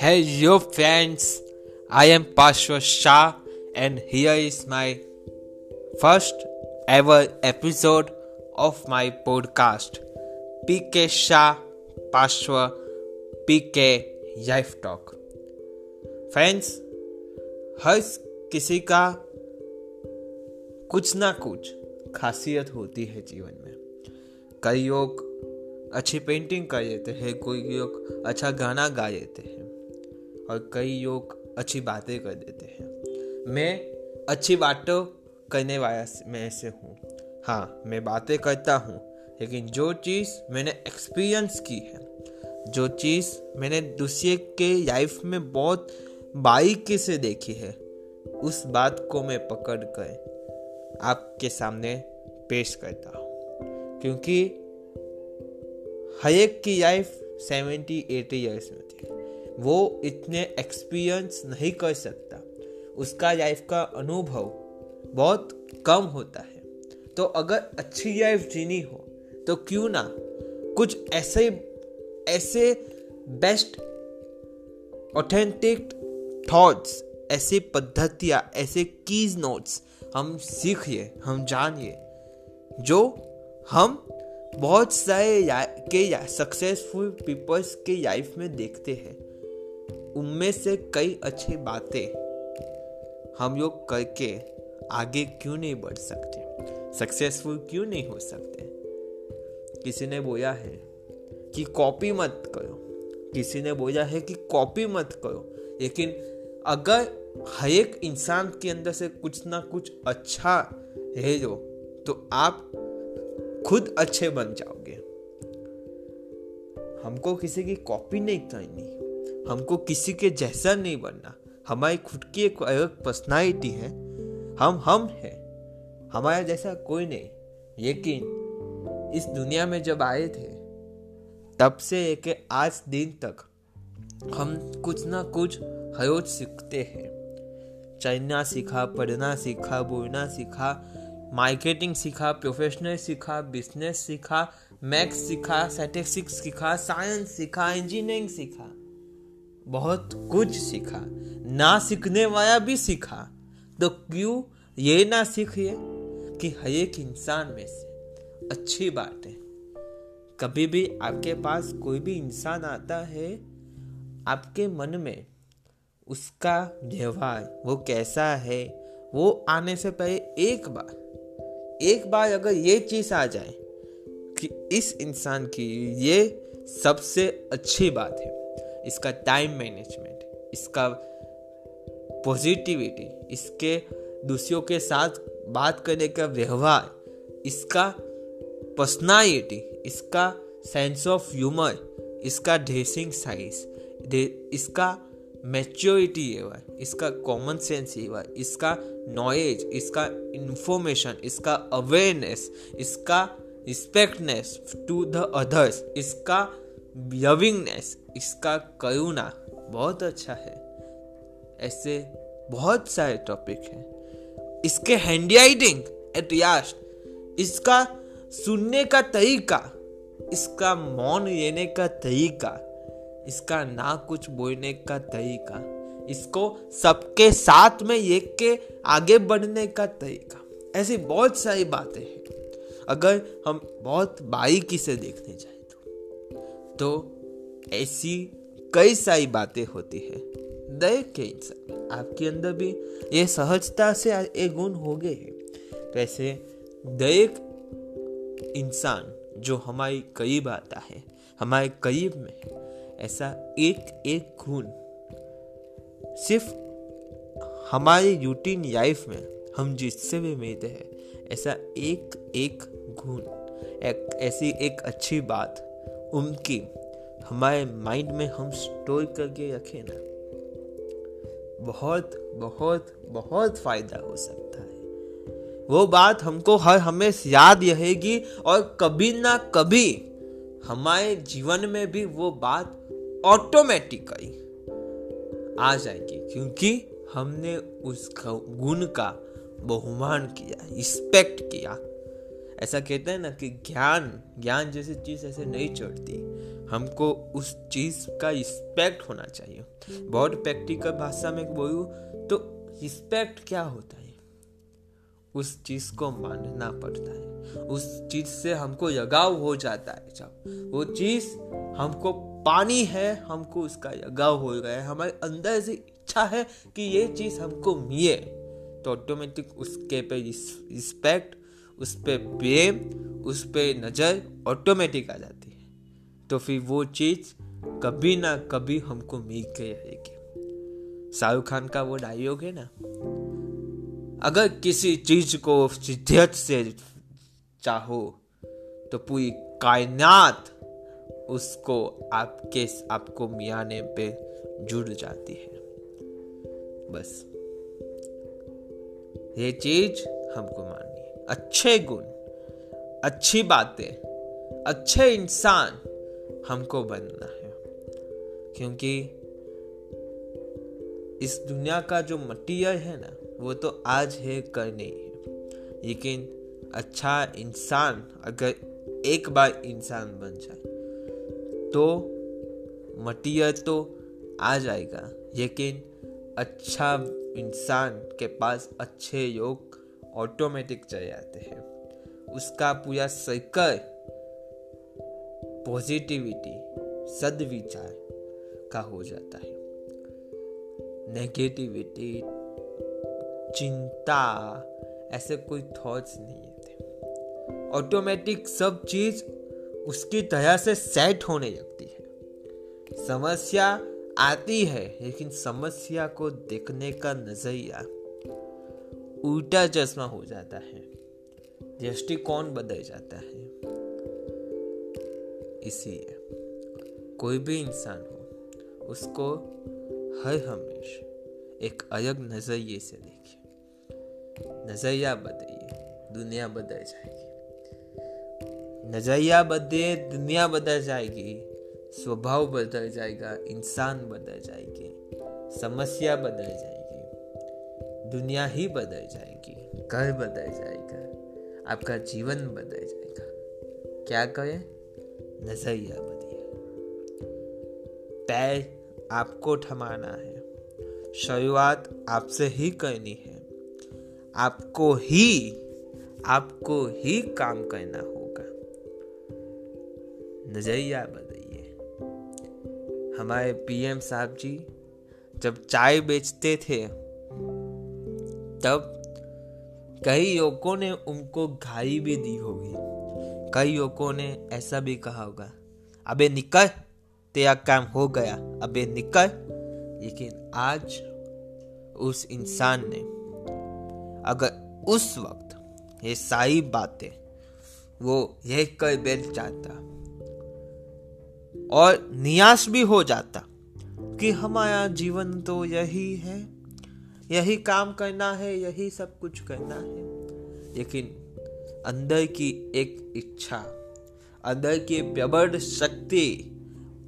Hello, friends. I am Pashwa Shah, and here is my first ever episode of my podcast, PK Shah Pashwa PK Life Talk. Friends हर किसी का कुछ ना कुछ खासियत होती है जीवन में कई लोग अच्छी पेंटिंग कर लेते हैं कोई लोग अच्छा गाना गा लेते हैं और कई लोग अच्छी बातें कर देते हैं। मैं अच्छी बातों करने वाला में से हूँ। हाँ मैं बातें करता हूँ, लेकिन जो चीज़ मैंने एक्सपीरियंस की है, जो चीज़ मैंने दूसरे के लाइफ में बहुत बारीकी से देखी है, उस बात को मैं पकड़ कर आपके सामने पेश करता हूँ। क्योंकि हर एक की लाइफ सेवेंटी एटी ईयर्स में थी। वो इतने एक्सपीरियंस नहीं कर सकता। उसका लाइफ का अनुभव बहुत कम होता है। तो अगर अच्छी लाइफ जीनी हो तो क्यों ना कुछ ऐसे ऐसे बेस्ट ऑथेंटिक थॉट्स ऐसी पद्धतियाँ, ऐसे कीज नोट्स हम सीखिए, हम जानिए, जो हम बहुत सारे के सक्सेसफुल पीपल्स के लाइफ में देखते हैं। उनमें से कई अच्छी बातें हम लोग करके आगे क्यों नहीं बढ़ सकते? सक्सेसफुल क्यों नहीं हो सकते? किसी ने बोला है कि कॉपी मत करो। किसी ने बोला है कि कॉपी मत करो। लेकिन अगर हर एक इंसान के अंदर से कुछ ना कुछ अच्छा है जो तो आप खुद अच्छे बन जाओगे। हमको किसी की कॉपी नहीं करनी। हमको किसी के जैसा नहीं बनना। हमारी खुद की एक अलग पर्सनालिटी है। हम हम हैं। हमारा जैसा कोई नहीं। लेकिन इस दुनिया में जब आए थे, तब से एक आज दिन तक हम कुछ ना कुछ हरोज सीखते हैं। चलना सीखा, पढ़ना सीखा, बोलना सीखा मार्केटिंग सीखा प्रोफेशनल सीखा बिज़नेस सीखा मैथ्स सीखा स्टैटिस्टिक्स सीखा साइंस सीखा इंजीनियरिंग सीखा। बहुत कुछ सीखा। ना सीखने वाला भी सीखा। तो क्यों ये ना सीखिए कि हर एक इंसान में से अच्छी बात है। कभी भी आपके पास कोई भी इंसान आता है, आपके मन में उसका व्यवहार वो कैसा है, वो आने से पहले एक बार एक बार अगर ये चीज़ आ जाए कि इस इंसान की ये सबसे अच्छी बात है। इसका टाइम मैनेजमेंट इसका पॉजिटिविटी इसके दूसरों के साथ बात करने का व्यवहार, इसका पर्सनालिटी इसका सेंस ऑफ़ ह्यूमर इसका ड्रेसिंग साइज़ इसका मेच्योरिटी हुआ इसका कॉमन सेंस हुआ इसका नॉलेज इसका इंफॉर्मेशन इसका अवेयरनेस इसका रिस्पेक्टनेस टू द अदर्स इसका लविंगनेस इसका करुणा बहुत अच्छा है। ऐसे बहुत सारे टॉपिक हैं। इसके हैंड राइटिंग एट लास्ट इसका सुनने का तरीका, इसका मौन लेने का तरीका, इसका ना कुछ बोलने का तरीका, इसको सबके साथ में एक के आगे बढ़ने का तरीका। ऐसी बहुत सारी बातें हैं। अगर हम बहुत बारीकी से देखने जाए तो ऐसी कई सारी बातें होती है। दरेक के इंसान। आपके अंदर भी ये सहजता से ये गुण हो गए हैं। तो ऐसे इंसान जो हमारी करीब आता है, हमारे करीब में है। ऐसा एक एक गुण सिर्फ़ हमारी रूटीन लाइफ में हम जिससे भी मिलते हैं, ऐसा एक एक गुण, एक, ऐसी एक अच्छी बात उनकी, हमारे माइंड में हम स्टोर करके रखें ना, बहुत बहुत बहुत फ़ायदा हो सकता है। वो बात हमको हर हमेशा याद रहेगी और कभी ना कभी हमारे जीवन में भी वो बात ऑटोमेटिकली आ जाएँगे, क्योंकि हमने उस गुण का बहुमान किया रिस्पेक्ट किया। ऐसा कहते हैं ना कि ज्ञान ज्ञान जैसी चीज़ ऐसे नहीं चढ़ती हमको उस चीज़ का रिस्पेक्ट होना चाहिए। बहुत प्रैक्टिकल भाषा में बोलूँ तो रिस्पेक्ट क्या होता है? उस चीज़ को मानना पड़ता है। उस चीज़ से हमको लगाव हो जाता है जब। वो चीज़ हमको पानी है, हमको उसका लगाव हो गया है। हमारे अंदर से इच्छा है कि ये चीज़ हमको मिले। तो ऑटोमेटिक उसके पे रिस्पेक्ट उस पर प्रेम उस पर नज़र ऑटोमेटिक आ जाती है। तो फिर वो चीज़ कभी ना कभी हमको मिल के रहेगी। शाहरुख खान का वो डायलॉग है ना, अगर किसी चीज़ को शिद्दत से चाहो तो पूरी कायनात उसको आपके, आपको मियाने पे जुड़ जाती है। बस, ये चीज़ हमको माननी है। अच्छे गुण, अच्छी बातें, अच्छे इंसान हमको बनना है। क्योंकि इस दुनिया का जो मटीरियल है ना, वो तो आज है, कल नहीं है। लेकिन अच्छा इंसान अगर एक बार इंसान बन जाए तो मटीरियल तो आ जाएगा। लेकिन अच्छा इंसान के पास अच्छे योग ऑटोमेटिक चले जाते हैं। उसका पूरा सर्कल पॉजिटिविटी सदविचार का हो जाता है। नेगेटिविटी चिंता, ऐसे कोई थॉट्स नहीं थे ऑटोमेटिक सब चीज़ उसकी तरह से सेट होने लगती है। समस्या आती है, लेकिन समस्या को देखने का नज़रिया उल्टा चश्मा हो जाता है। दृष्टिकोण बदल जाता है? इसीलिए कोई भी इंसान हो, उसको हर हमेशा एक अलग नज़रिए से देखिए नज़रिया बदलिए, दुनिया बदल जाएगी। नज़रिया बदले, दुनिया बदल जाएगी, स्वभाव बदल जाएगा, इंसान बदल जाएगी, समस्या बदल जाएगी। दुनिया ही बदल जाएगी। घर बदल जाएगा? आपका जीवन बदल जाएगा। क्या करें नज़रिया बदलिए। पैर आपको थमाना है। शुरुआत आपसे ही करनी है। आपको ही आपको ही काम करना होगा। नज़रिया बदलिए। हमारे पीएम साहब जी जब चाय बेचते थे तब कई युवकों ने उनको घाई भी दी होगी। कई लोगों ने ऐसा भी कहा होगा, अबे निकल, तेरा काम हो गया, अबे निकल। लेकिन आज उस इंसान ने, अगर उस वक्त ये सारी बातें, वो यह कर बैठ जाता और नियास भी हो जाता कि हमारा जीवन तो यही है। यही काम करना है यही सब कुछ करना है। लेकिन अंदर की एक इच्छा अंदर की प्रबल शक्ति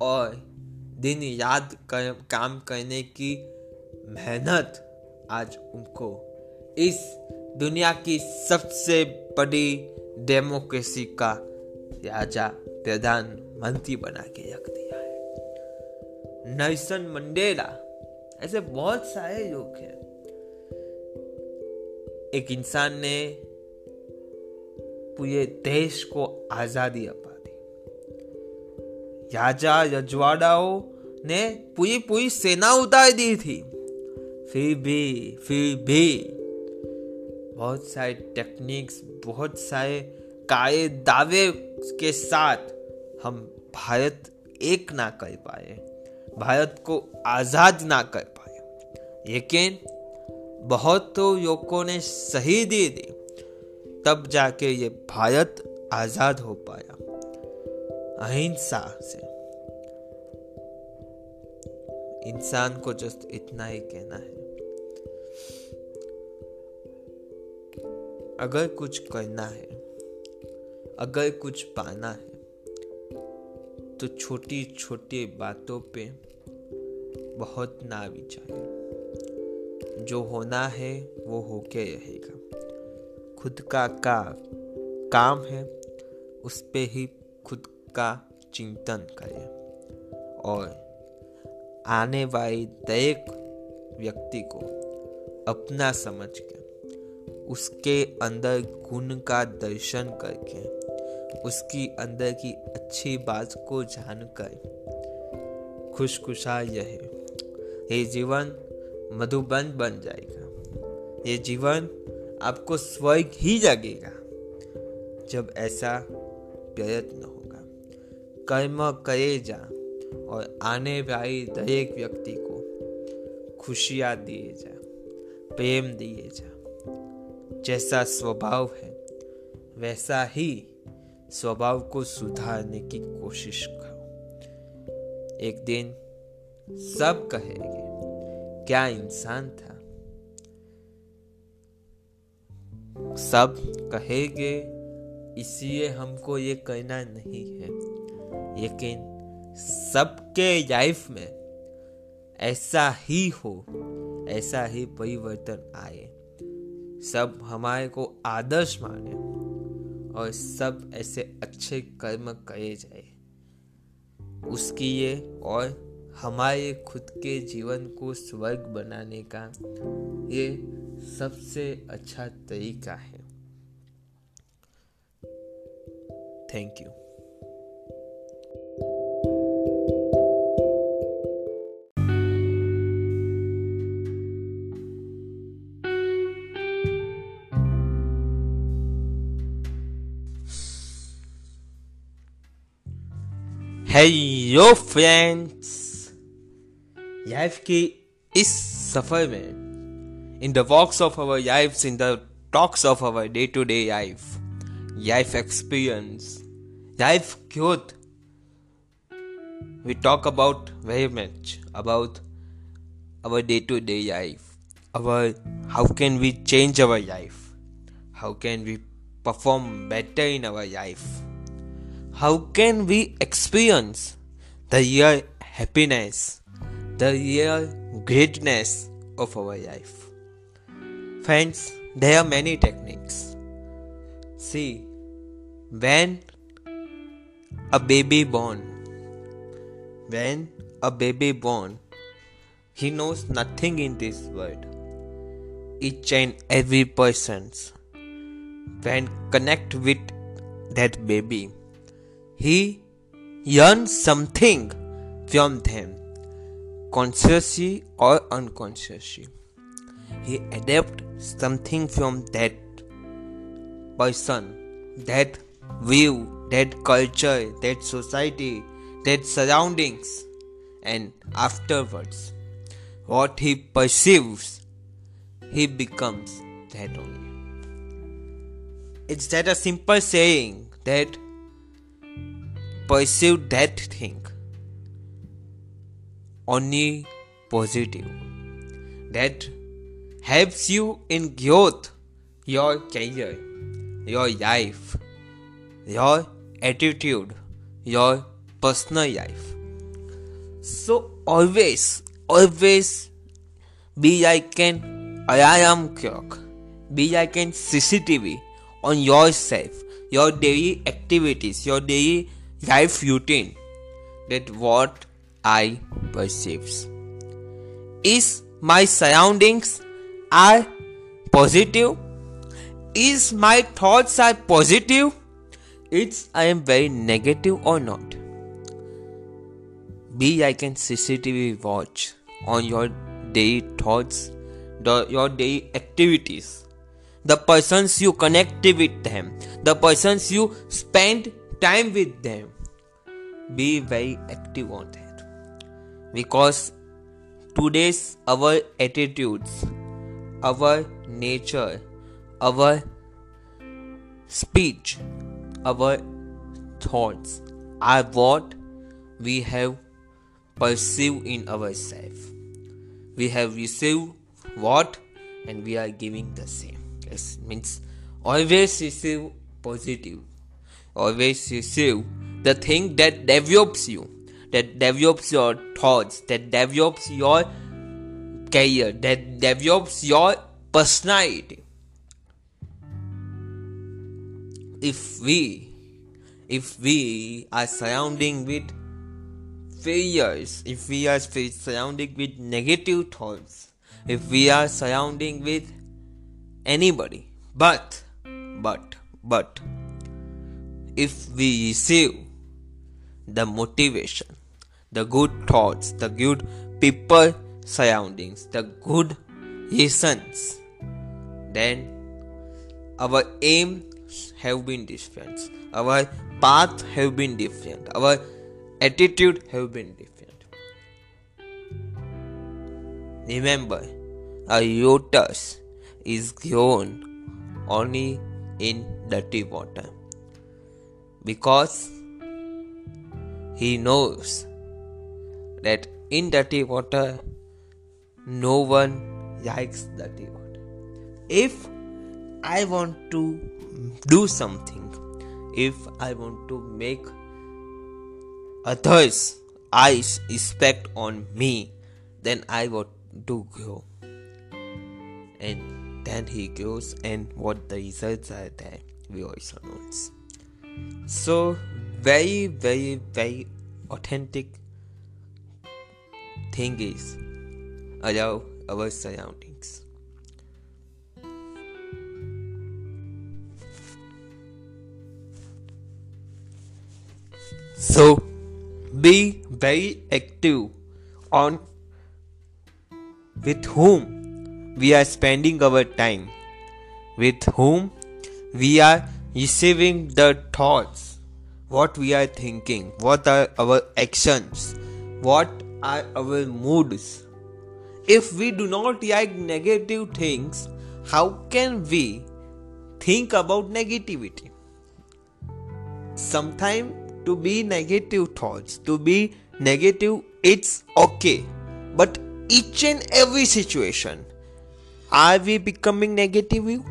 और दिन याद कर, काम करने की मेहनत आज उनको इस दुनिया की सबसे बड़ी डेमोक्रेसी का राजा प्रधानमंत्री बना के रख दिया है। नेल्सन मंडेला ऐसे बहुत सारे लोग हैं। एक इंसान ने पूरे देश को आज़ादी अपा दी। राजा रजवाड़ाओं ने पूरी पूरी सेना उतार दी थी। फिर भी फिर भी बहुत सारे टेक्निक्स बहुत सारे काये दावे के साथ हम भारत एक ना कर पाए, भारत को आज़ाद ना कर पाए। लेकिन बहुत तो युवकों ने सही दे दी, तब जाके ये भारत आज़ाद हो पाया, अहिंसा से। इंसान को जस्ट इतना ही कहना है। अगर कुछ करना है, अगर कुछ पाना है तो छोटी छोटी बातों पे बहुत ना विचारे जो होना है, वो होके रहेगा। खुद का का काम है, उस पे ही खुद का चिंतन करें। और आने वाली दरेक व्यक्ति को अपना समझ के, उसके अंदर गुण का दर्शन करके, उसकी अंदर की अच्छी बात को जानकर खुशखुशाल रहे। ये जीवन मधुबन बन जाएगा। ये जीवन आपको स्वर्ग ही लगेगा जब ऐसा प्रयत्न होगा। कर्म करे जा और आने वाली दरेक व्यक्ति को खुशियाँ दिए जा, प्रेम दिए जा। जैसा स्वभाव है, वैसा ही स्वभाव को सुधारने की कोशिश करो। एक दिन सब कहेंगे क्या इंसान था? सब कहेंगे, इसलिए हमको ये करना नहीं है। लेकिन सबके लाइफ में ऐसा ही हो, ऐसा ही परिवर्तन आए। सब हमारे को आदर्श माने और सब ऐसे अच्छे कर्म करे जाए। उसकी ये और हमारे खुद के जीवन को स्वर्ग बनाने का ये सबसे अच्छा तरीका है। Thank you hello friends life की इस सफर में in the walks of our life in the talks of our day to day life life experience life growth we talk about very much about our day to day life our how can we change our life how can we perform better in our life how can we experience the real happiness, the real greatness of our life? Friends, there are many techniques. See, when a baby born, when a baby born, he knows nothing in this world. Each and every person's when connect with that baby he yearns something from them, consciously or unconsciously. He adapts something from that person, that view, that culture, that society, that surroundings, and afterwards, what he perceives, he becomes that only. It's that a simple saying that perceive that thing only positive that helps you in growth your career your life your attitude your personal life. So always always be like an alarm clock. Be like an cctv on yourself your daily activities your daily life routine. That what I perceives. Is my surroundings are positive? Is my thoughts are positive? It's I am very negative or not. Be like an CCTV watch on your daily thoughts, the, your daily activities, the persons you connect with them, the persons you spend time with them. Be very active on that. Because today's our attitudes, our nature, our speech, our thoughts are what we have perceived in ourselves. We have received what and we are giving the same. Yes, means always receive positive always receive the thing that develops you, that develops your thoughts, that develops your career, that develops your personality. If we, if we are surrounding with failures, if we are surrounding with negative thoughts, if we are surrounding with anybody, but, but, but, if we receive the motivation, the good thoughts, the good people surroundings, the good reasons, then our aim have been different, our path have been different, our attitude have been different. Remember, a lotus is grown only in dirty water because he knows that in dirty water no one likes dirty water. If I want to do something, if I want to make others' eyes respect on me, then I want to grow. And then he grows, and what the results are there, we also knows. So, very, very, very authentic thing is allow our surroundings. So, be very active on with whom we are spending our time, with whom we are receiving the thoughts, what we are thinking, what are our actions, what are our moods. If we do not like negative things, how can we think about negativity? Sometimes to be negative thoughts, to be negative, it's okay. But each and every situation, are we becoming negative?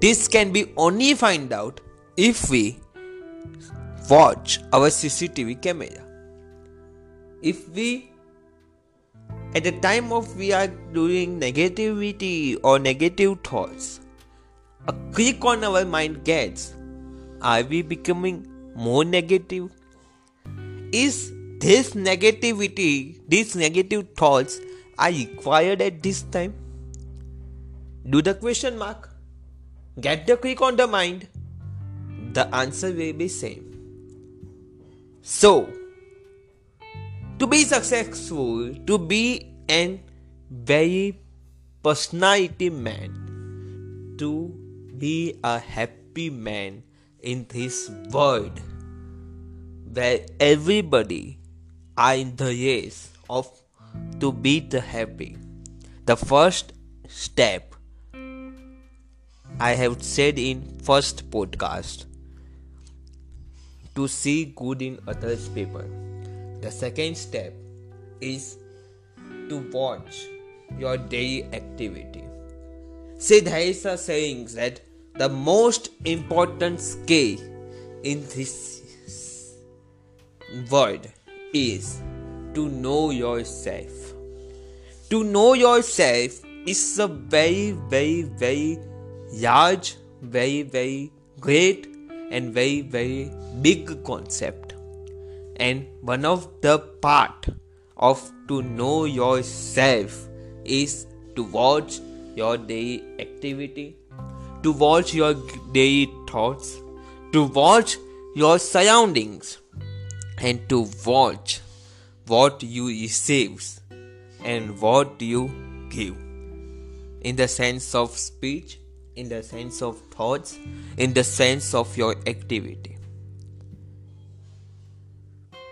This can be only find out if we watch our CCTV camera. If we at the time of we are doing negativity or negative thoughts, a click on our mind gets are we becoming more negative? Is this negativity, these negative thoughts are required at this time? Do the question mark. Get the click on the mind. The answer will be same. So, to be successful, to be an very personality man, to be a happy man, in this world where everybody are in the race of to be the happy the first step i have said in first podcast to see good in others people the second step is to watch your daily activity see there is a saying that the most important skill in this world is to know yourself. To know yourself is a very, very, very large, very, very great, and very, very big concept. And one of the part of to know yourself is to watch your daily activity to watch your daily thoughts, to watch your surroundings, and to watch what you receive and what you give. In the sense of speech, in the sense of thoughts, in the sense of your activity.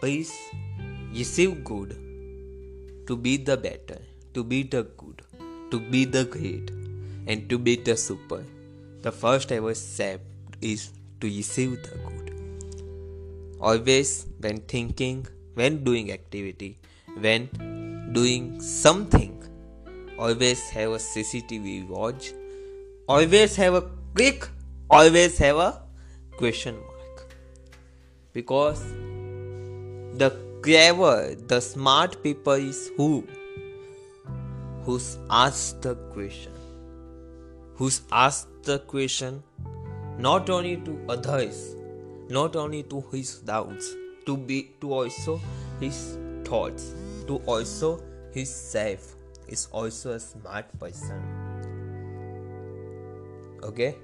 Please receive good to be the better, to be the good, to be the great, and to be the super. The first ever step is to receive the good. Always, when thinking, when doing activity, when doing something, always have a CCTV watch, always have a click, always have a question mark. Because the clever, the smart people is who? Who's asked the question who's asked the question not only to others not only to his doubts, to be to also his thoughts, to also his self is also a smart person. Okay?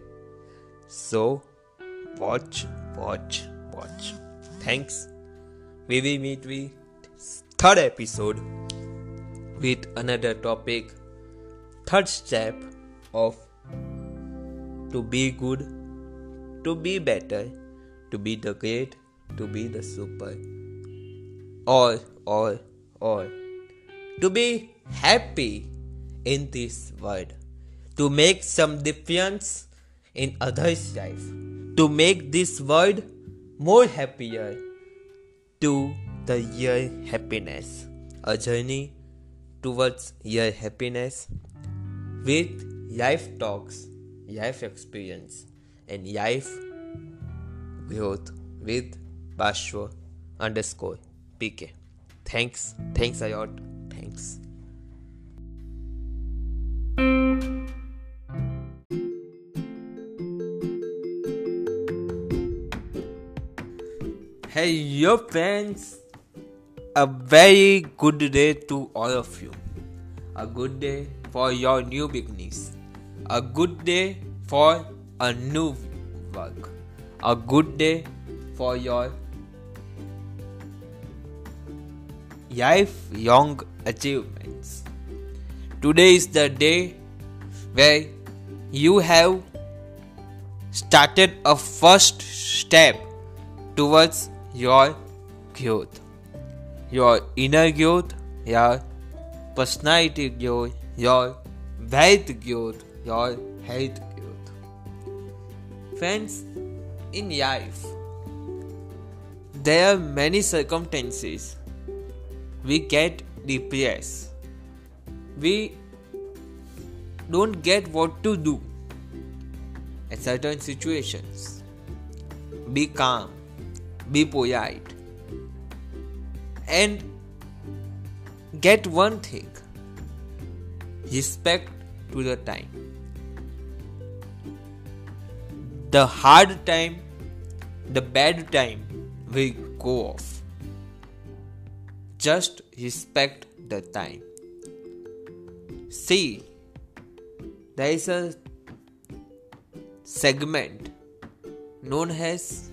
So watch, watch, watch. Thanks. We will meet with third episode with another topic. Third step of to be good, to be better, to be the great, to be the super. All, all, all. To be happy in this world. To make some difference in others' life. To make this world more happier. To the year happiness. A journey towards your happiness with life talks, life experience, and life growth with Bashwa underscore PK. Thanks, thanks a lot, thanks. Hey, your friends, a very good day to all of you. A good day for your new beginnings. A good day for a new work. A good day for your life young achievements. Today is the day where you have started a first step towards your growth, your inner growth, your personality growth, your wealth growth, your health growth. Friends, in life, there are many circumstances we get depressed. We don't get what to do at certain situations. Be calm, be polite, and get one thing respect to the time. The hard time, the bad time will go off. Just respect the time. See, there is a segment known as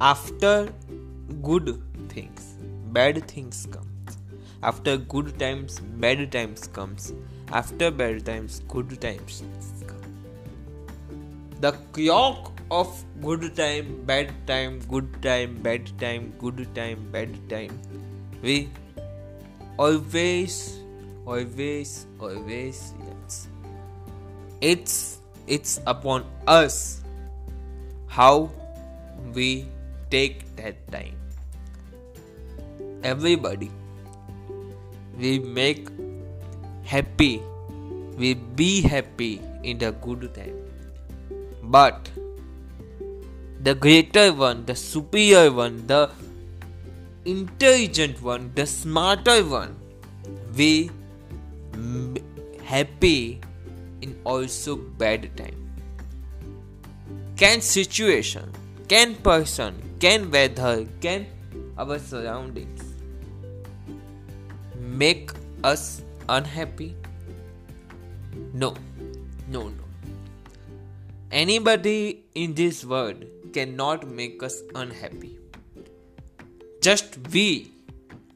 after good things, bad things come. After good times, bad times comes. After bad times, good times come. The clock of good time, bad time, good time, bad time, good time, bad time. We always, always, always yes. It's it's upon us how we take that time. Everybody we make happy we be happy in the good time but the greater one the superior one the intelligent one the smarter one we happy in also bad time can situation can person can weather can our surroundings make us unhappy? No, no, no. Anybody in this world cannot make us unhappy. Just we,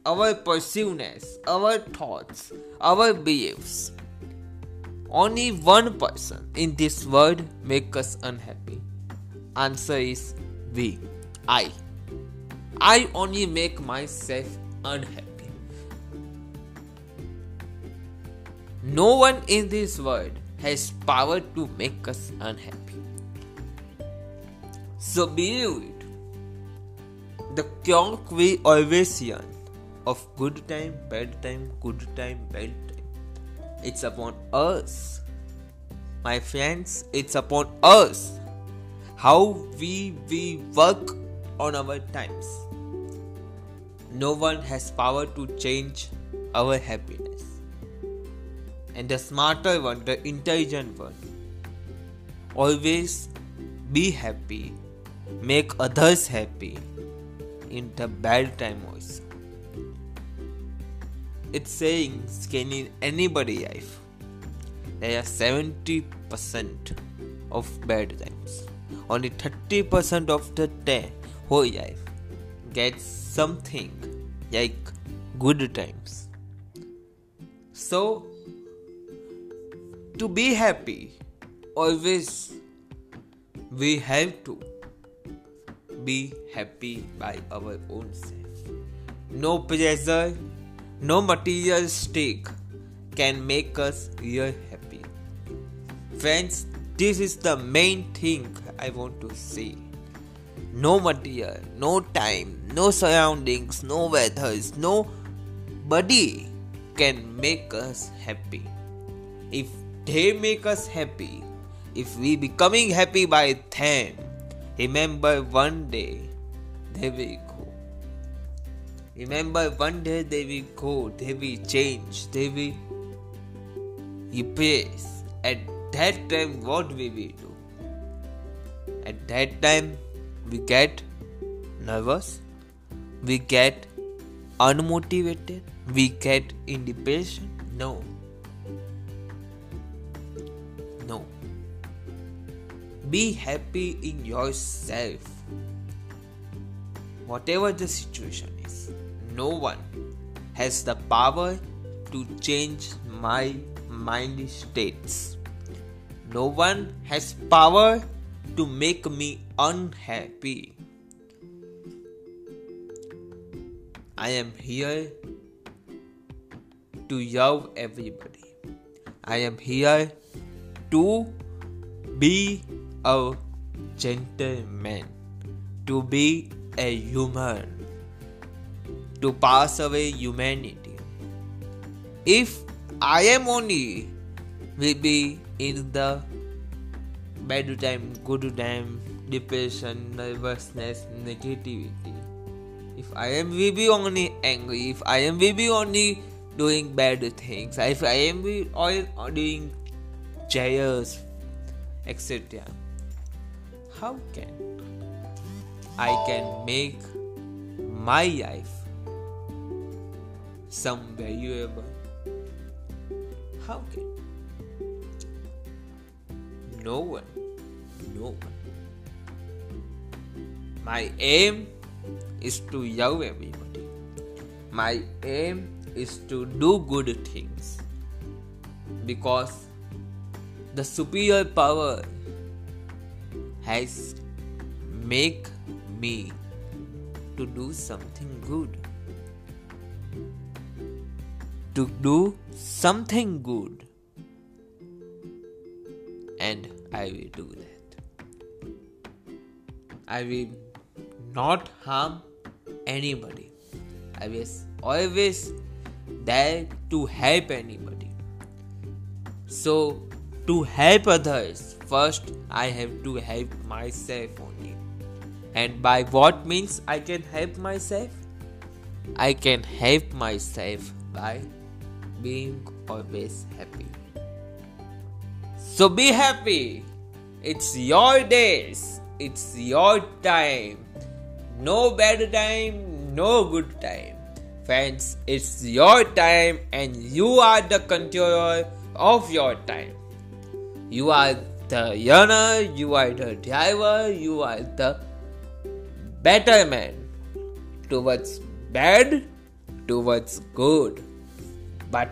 our perceiveness, our thoughts, our beliefs. Only one person in this world make us unhappy. Answer is we. I. I only make myself unhappy. No one in this world has power to make us unhappy. So believe it. The clock we always yearn of good time, bad time, good time, bad time. It's upon us. My friends, it's upon us how we we work on our times. No one has power to change our happiness and the smarter one, the intelligent one. Always be happy make others happy in the bad time also. It's saying can in anybody life there are 70% of bad times. Only 30% of the day whole life gets something like good times. So to be happy always we have to be happy by our own self. No pressure, no material stake can make us real happy. Friends, this is the main thing I want to say. No material, no time, no surroundings, no weathers, no body can make us happy. If they make us happy, if we becoming happy by them, remember one day they will go. Remember one day they will go, they will change, they will replace. At that time, what will we will do? At that time, we get nervous, we get unmotivated, we get independent. No. No. Be happy in yourself. Whatever the situation is, no one has the power to change my mind states. No one has power to make me unhappy. I am here to love everybody. I am here to be a gentleman, to be a human, to pass away humanity. If I am only will be in the bad time, good time, depression, nervousness, negativity. If I am be only angry, if I am be only doing bad things, if I am all doing jealous, etc. How can I can make my life some valuable? How can? No one. No one. My aim is to love everybody. My aim is to do good things. Because the superior power has make me to do something good to do something good and I will do that. I will not harm anybody. I was always there to help anybody. So, to help others, first I have to help myself only. And by what means I can help myself? I can help myself by being always happy. So be happy. It's your days. It's your time. No bad time, no good time. Friends, it's your time and you are the controller of your time. You are the runner, you are the driver, you are the better man towards bad, towards good. But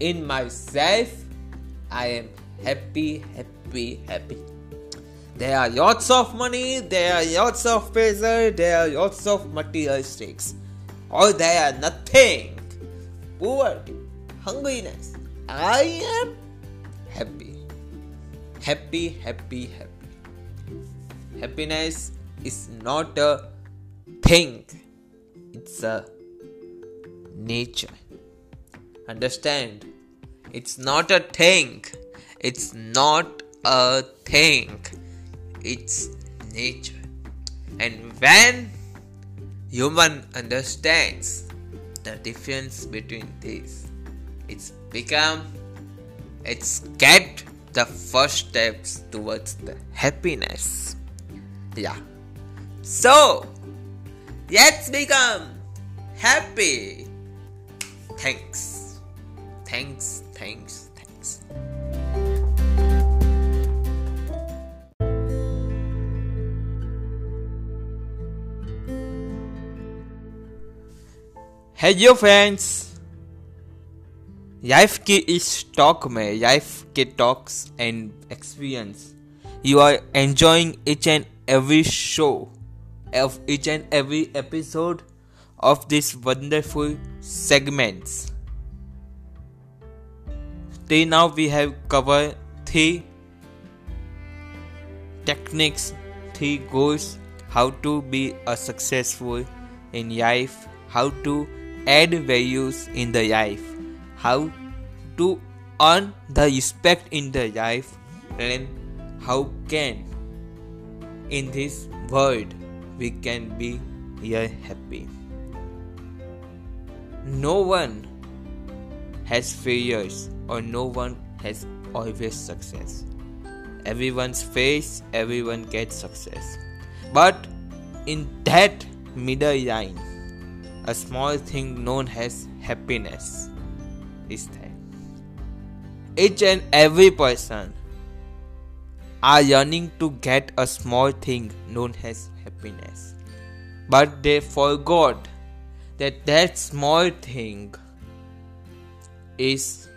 in myself, I am happy, happy, happy. There are lots of money, there are lots of pleasure, there are lots of material stakes. Or there are nothing. Poverty, hungriness. I am happy. Happy, happy, happy. Happiness is not a thing, it's a nature. Understand? It's not a thing. It's not a thing. It's nature. And when human understands the difference between these, it's become it's get the first steps towards the happiness. Yeah. So, let's become happy. Thanks. Thanks, thanks. Hello friends life के इस talk में याइफ के talks and experience you are enjoying each and every show of each and every episode of this wonderful segments till now we have cover three techniques three goals how to be a successful in life how to add values in the life, how to earn the respect in the life, and how can in this world we can be here happy. No one has failures or no one has always success. Everyone's face, everyone gets success. But in that middle line, a small thing known as happiness is there. Each and every person are yearning to get a small thing known as happiness. But they forgot that that small thing is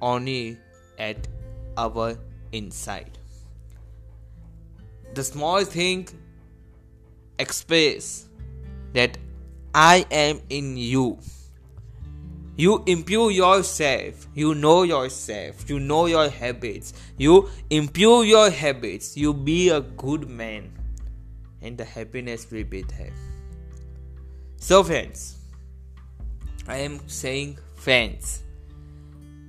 only at our inside. The small thing express that I am in you. You improve yourself. You know yourself. You know your habits. You improve your habits. You be a good man. And the happiness will be there. So, friends, I am saying friends.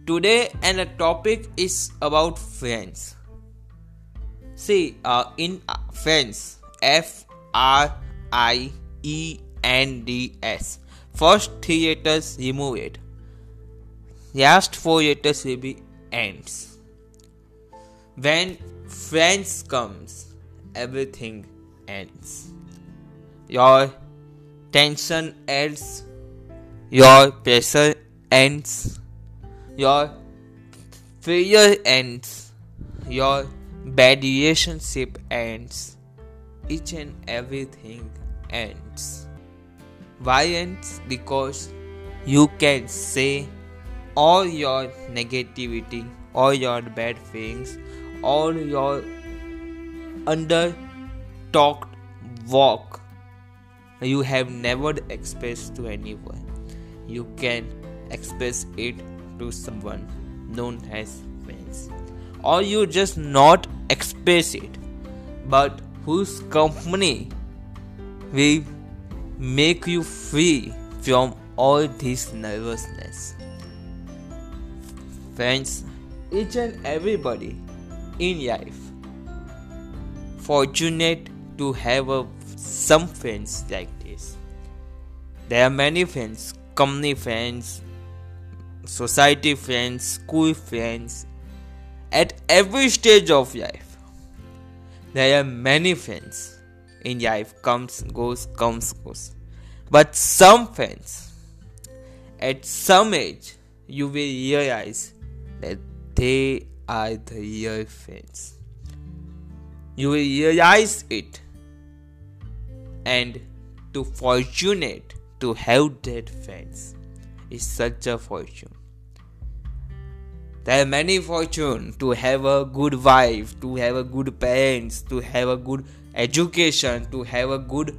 Today, and the topic is about friends. See, uh, in uh, friends, F R I E N D S First three letters remove it. Last four letters will be ends. When friends comes, everything ends. Your tension ends. Your pressure ends. Your failure ends. Your bad relationship ends. Each and everything ends. Why ends? Because you can say all your negativity, all your bad things, all your under talked walk you have never expressed to anyone. You can express it to someone known as friends. Or you just not express it, but whose company will make you free from all this nervousness. Friends, each and everybody in life fortunate to have a, some friends like this. There are many friends, company friends, society friends, school friends, at every stage of life. There are many friends in life comes, goes, comes, goes. But some friends, at some age, you will realize that they are the real friends. You will realize it, and to fortunate to have that friends is such a fortune. There are many fortune to have a good wife, to have a good parents, to have a good education, to have a good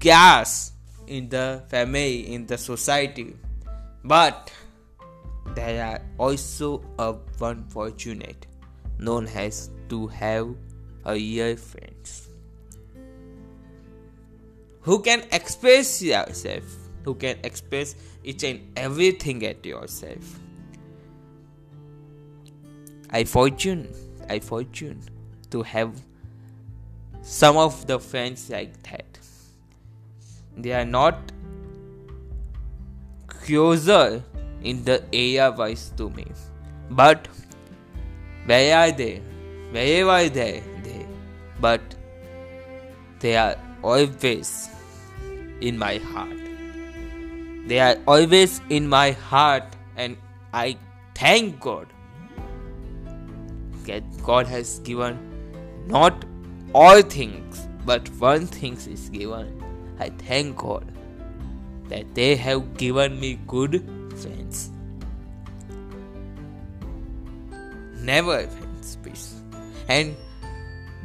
class in the family, in the society. But there are also a one fortunate known as to have a real friends who can express yourself, who can express each and everything at yourself. I fortune, I fortune to have some of the friends like that. They are not closer in the area wise to me. But where are they? Wherever they they but they are always in my heart. They are always in my heart, and I thank God that God has given not all things, but one thing is given. I thank God that they have given me good friends. Never friends, please. And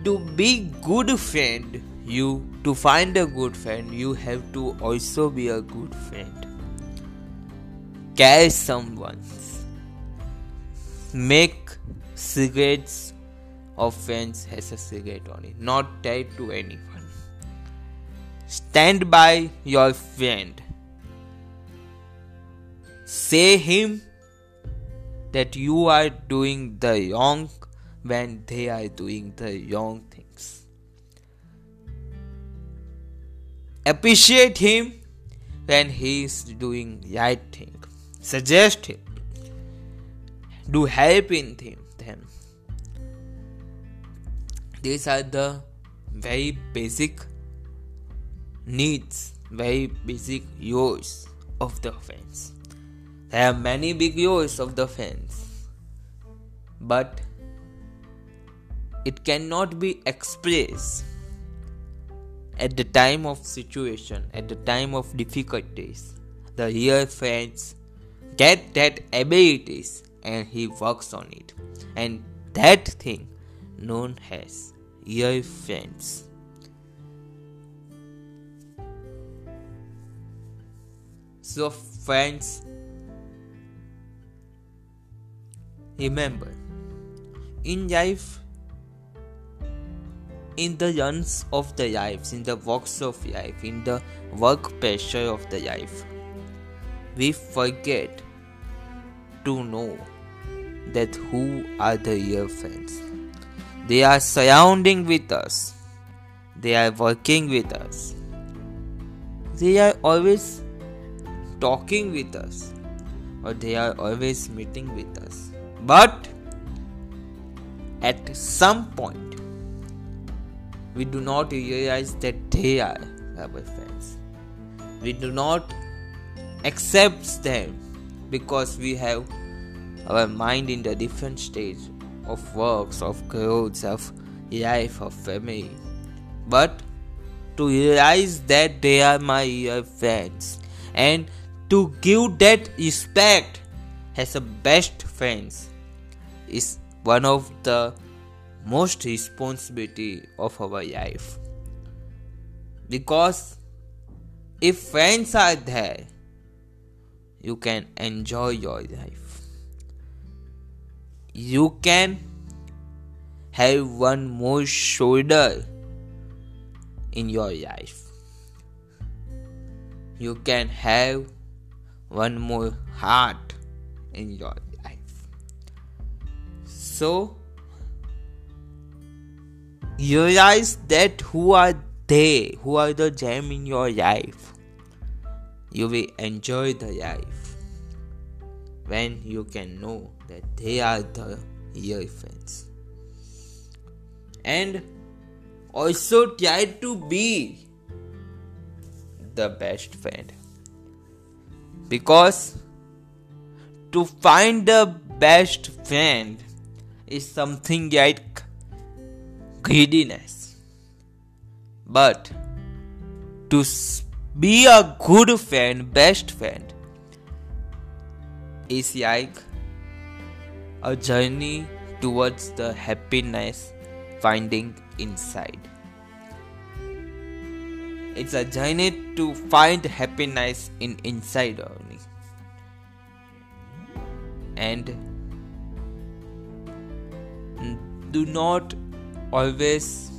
to be good friend, you to find a good friend, you have to also be a good friend. Care someone. Make cigarettes of friends has a cigarette on it, not tied to anyone. Stand by your friend. Say him that you are doing the wrong when they are doing the wrong things. Appreciate him when he is doing right thing. Suggest him. Do help in him. Them. These are the very basic needs, very basic use of the fence. There are many big use of the fence, but it cannot be expressed at the time of situation, at the time of difficulties. The real friends get that abilities and he works on it, and that thing known as real friends. So, friends, remember in life, in the runs of the lives, in the walks of life, in the work pressure of the life, we forget to know that who are the real friends. They are surrounding with us. They are working with us. They are always talking with us. Or they are always meeting with us. But at some point, we do not realize that they are our friends. We do not accept them because we have our mind in the different stage of works, of growth, of life, of family. But to realize that they are my real friends. And to give that respect as a best friends is one of the most responsibility of our life. Because if friends are there you can enjoy your life you can have one more shoulder in your life. You can have one more heart in your life. So, realize that who are they, who are the gem in your life. You will enjoy the life when you can know that they are the real friends. And also try to be the best friend. Because to find the best friend is something like greediness. But to be a good friend, best friend, is like a journey towards the happiness finding inside. It's a journey to find happiness in inside only. And do not always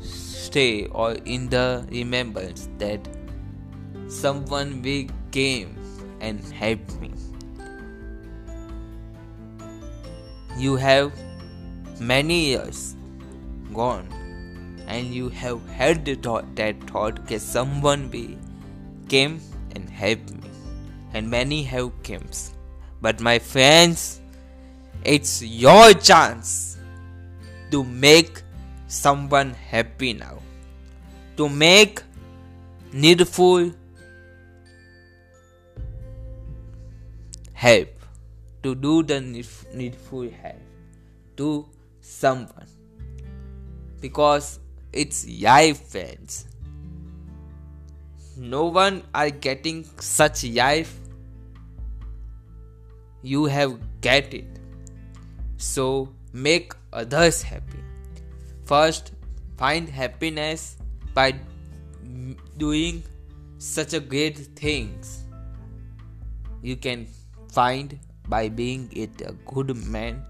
stay or in the remembrance that someone will came and helped me. You have many years gone and you have had the thought, that thought that someone be came and helped me. And many have came. But my friends it's your chance to make someone happy now. To make needful help, to do the needful help to someone. Because it's life friends no one are getting such life you have get it. So make others happy. First find happiness by doing such a great things. You can find by being it a good man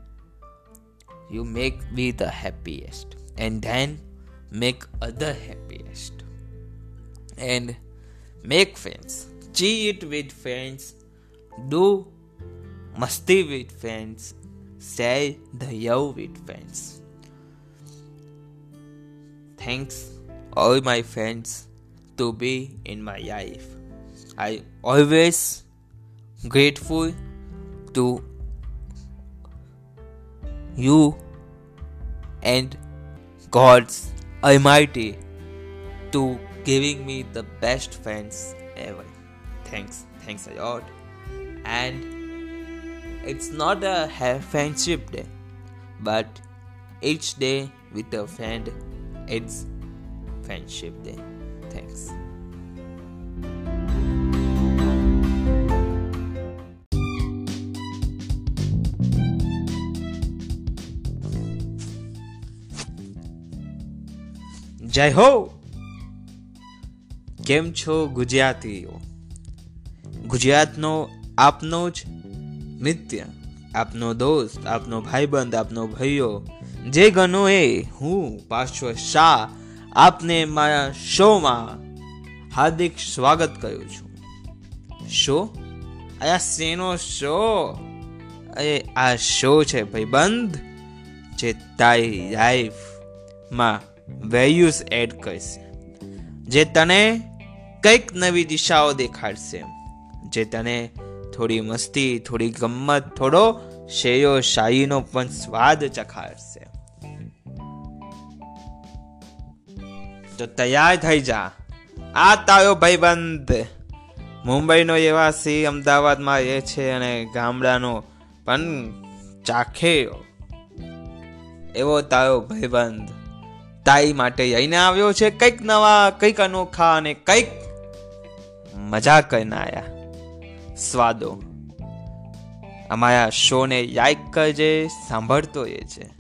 you make me the happiest. And then make other happiest. And make friends. Cheat with friends. Do masti with friends. Say the yo with friends. Thanks all my friends to be in my life. I always grateful to you and God's Almighty to giving me the best friends ever. Thanks, thanks a lot. And it's not a friendship day, but each day with a friend, it's friendship day. Thanks. જય હો! કેમ છો ગુજરાતીઓ? ગુજરાતનો આપનો જ મિત્ર આપનો દોસ્ત, આપનો ભાઈબંધ, આપનો ભાઈઓ, જે ગનો એ, હું, પાર્શ્વ શાહ, આપને મારા શોમાં હાર્દિક સ્વાગત કરું છું. શો? આ શેનો શો? અરે આ શો છે ભાઈબંધ, જે તારી લાઈફમાં વેલ્યુઝ એડ કરશે. જે તને કંઈક નવી દિશાઓ દેખાડશે. જે તને થોડી મસ્તી, થોડી ગમત થોડો શેયો, શાહીનો પણ સ્વાદ ચખાડશે. તો તૈયાર થઈ જા. આ તારો ભાઈબંધ. મુંબઈનો એવા સી અમદાવાદમાં રહે છે અને ગામડાનો પણ ચાખે એવો તારો ભાઈબંધ. તાઈ માટે લઈને આવ્યો છે કંઈક નવા, કંઈક અનોખા અને કંઈક મજા કરીને આવ્યા સ્વાદો. અમારા શોને લાઈક કરજે, સાંભળતો એ છે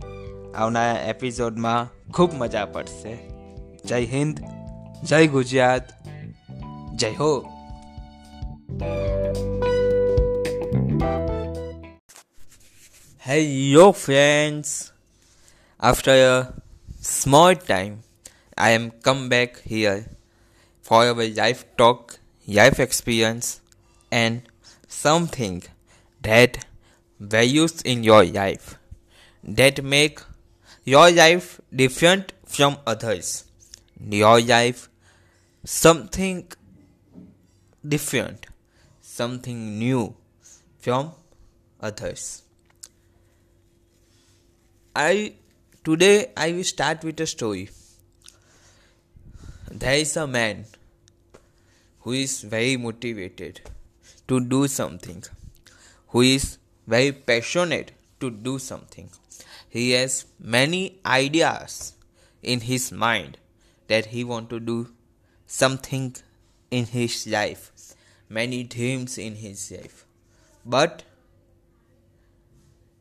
આવનારા એપિસોડમાં ખૂબ મજા પડશે. જય હિન્દ, જય ગુજરાત, જય હો. Hello friends. After small time I am come back here for our life talk, life experience and something that values in your life that make your life different from others. Your life something different, something new from others. I Today I will start with a story. There is a man who is very motivated to do something, who is very passionate to do something. He has many ideas in his mind that he want to do something in his life, many dreams in his life. But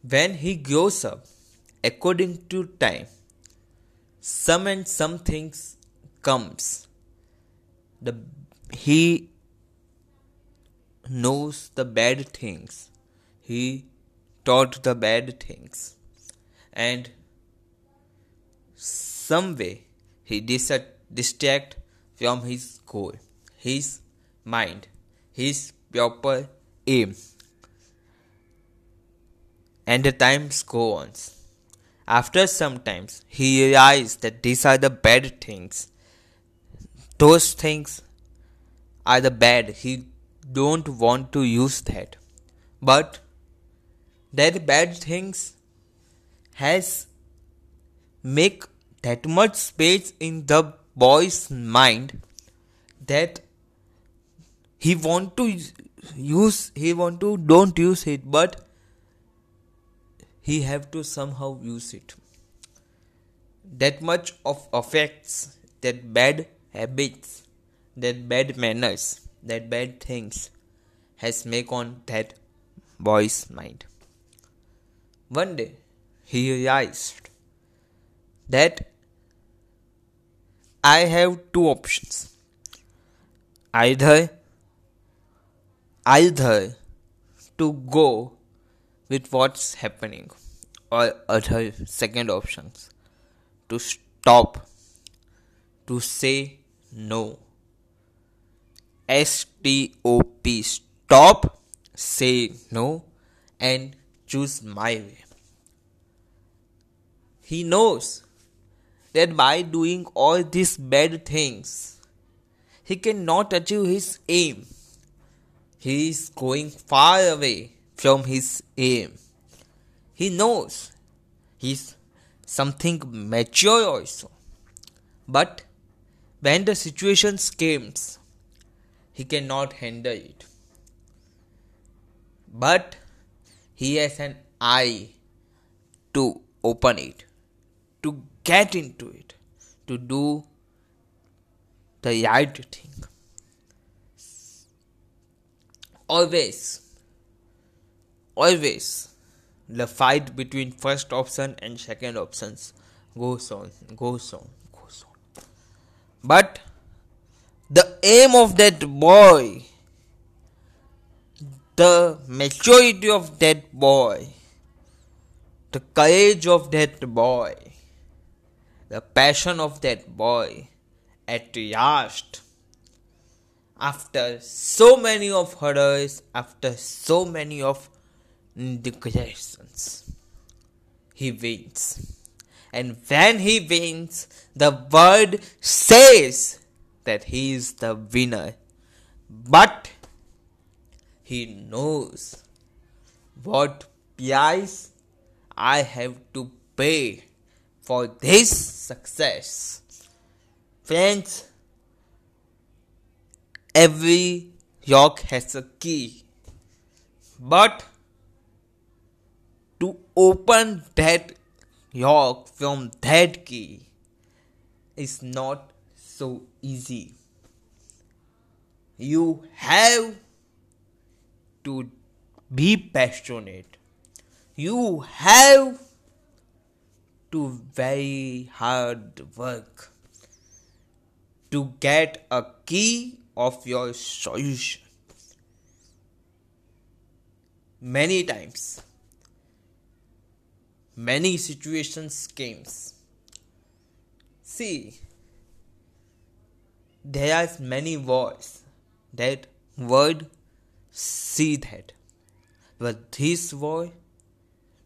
when he grows up, according to time some and some things comes. The he knows the bad things. He taught the bad things. And some way he dis- distract from his goal his mind his proper aim. And the times go on after some time, he realized that these are the bad things. Those things are the bad. He don't want to use that. But that bad things has make that much space in the boy's mind that he want to use he want to don't use it but he have to somehow use it that much of affects that bad habits that bad manners that bad things has make on that boy's mind one day he realized that I have two options. Either either to go with what's happening. Or other second options. To stop. To say no. S T O P stop say no and choose my way. He knows that by doing all these bad things, he cannot achieve his aim. He is going far away from his aim. He knows he's something mature also. But when the situation comes, he cannot handle it. But he has an eye to open it to get into it, to do the right thing. Always, always, the fight between first option and second options goes on, goes on, goes on. But the aim of that boy, the maturity of that boy, the courage of that boy, the passion of that boy at last after so many of hurdles after so many of neglections he wins. And when he wins the world says that he is the winner. But he knows what price i have to pay for this success. Friends, every lock has a key, but open that lock from that key is not so easy. You have to be passionate. You have to very hard work to get a key of your solution. Many times, many situations came. See, there are many words that word see that, but this word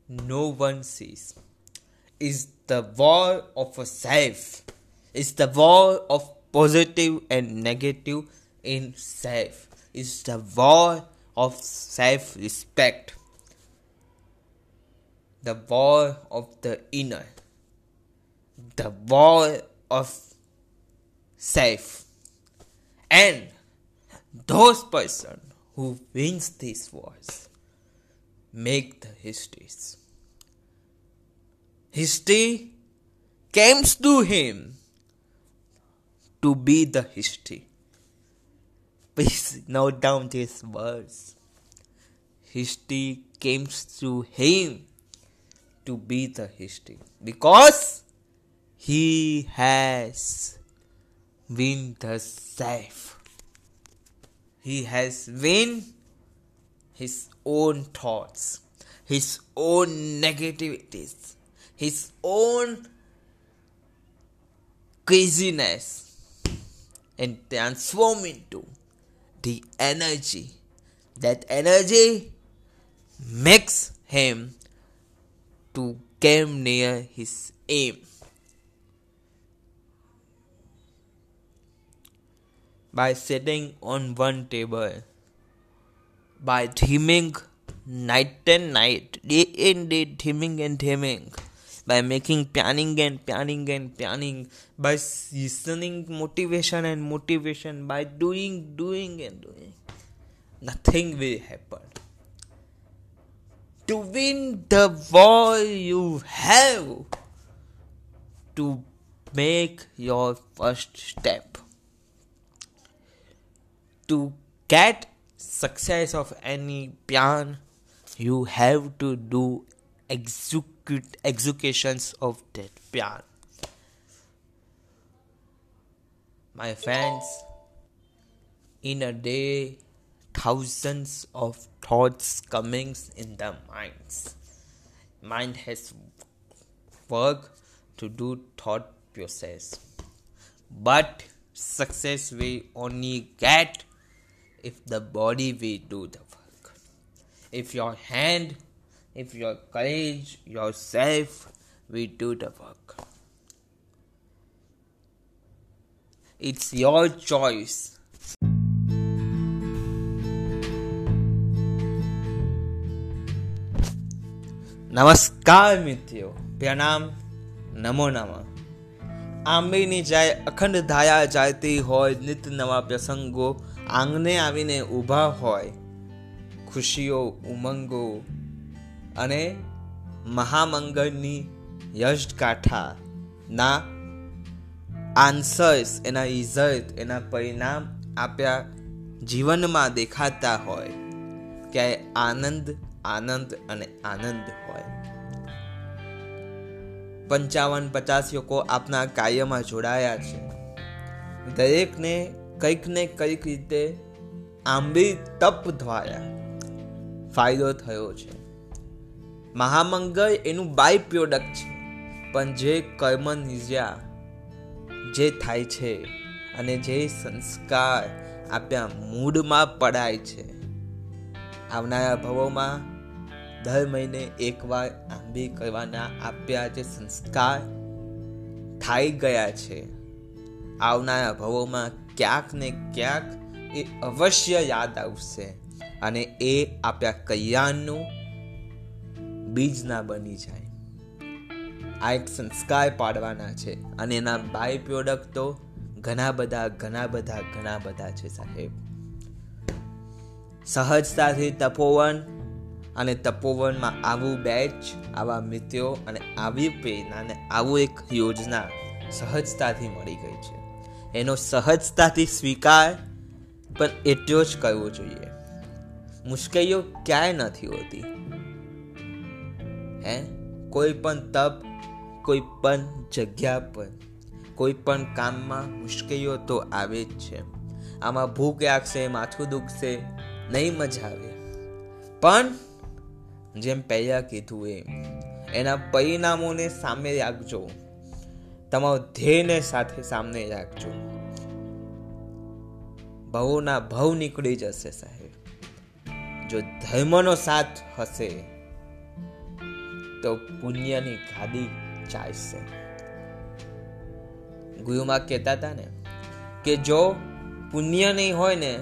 no one sees is the war of a self. It's the war of positive and negative in self. It's the war of self respect. The war of the inner. The war of self. And those person who wins these wars make the histories history comes to him to be the history. Please note down these words. History comes to him to be the history because he has win the safe. He has win his own thoughts, his own negativities, his own craziness and transform into the energy. That energy makes him to come near his aim. By sitting on one table, by dreaming night and night, day and day, dreaming and dreaming. By making planning and planning and planning. By listening motivation and motivation. By doing doing and doing. Nothing will happen to win the war you have to make your first step. To get success of any plan you have to do execute executions of that plan. My friends in a day thousands of thoughts comings in the minds. Mind has work to do thought process. But success we only get if the body we do the work. If your hand if your courage yourself we do the work. It's your choice નમસ્કાર મિત્રો પ્રણામ નમો નમઃ. આંબેની જાય અખંડ ધાયા જાયતી હોય, નિત નવા પ્રસંગો આંગણે આવીને ઊભા હોય, ખુશીઓ ઉમંગો અને મહામંગળની યશગાથાના આન્સર્સ એના રિઝલ્ટ એના પરિણામ આપ્યા જીવનમાં દેખાતા હોય. ક્યાંય આનંદ આનંદ અને આનંદ હોય. પંચાવન પચાસ લોકો આપના કાર્યમાં જોડાયા છે. દરેકને કંઈક ને કંઈક રીતે આંબી તપ દ્વારા ફાયદો થયો છે. મહામંગળ એનું બાય પ્રોડક્ટ છે, પણ જે કર્મ નિજ્યા જે થાય છે અને જે સંસ્કાર આપ્યા મૂડમાં પડાય છે. આવનારા ભવોમાં દર મહિને એકવાર આંબી કરવાના આપ્યા જે સંસ્કાર થઈ ગયા છે. આવનારા ભવોમાં ક્યાંક ને ક્યાંક એ અવશ્ય યાદ આવશે અને એ આપ્યા કલ્યાણનું બીજ ના બની જાય. આ એક સંસ્કાર પાડવાના છે અને એના બાય પ્રોડક્ટ તો ઘણા બધા ઘણા બધા ઘણા બધા છે સાહેબ. સહજતાથી તપોવન અને તપોવનમાં આવું બેચ, આવા મિત્રો અને આવી પ્રેરણા અને આવું એક યોજના સહજતાથી મળી ગઈ છે. એનો સહજતાથી સ્વીકાર પણ એટલો જ કરવો જોઈએ. મુશ્કેલીઓ ક્યાંય નથી હોતી. હે? કોઈ પણ તપ, કોઈ પણ જગ્યા પર, કોઈ પણ કામમાં મુશ્કેલીઓ તો આવે જ છે. આમાં ભૂખ લાગશે, માથું દુખશે, નહીં મજા આવે. પણ જેમ પહેલાં કીધું એમ. એના પરિણામોને સામે રાખજો. તમારો ધ્યેયને સાથે સામને રાખજો. ભવોના ભવ નીકળી જશે સાહેબ. જો ધર્મનો સાથ હશે, તો પુણ્યની ગાદી ચાલશે. ગુરુમાં કહેતા હતા ને, કે જો પુણ્ય નહીં હોય ને,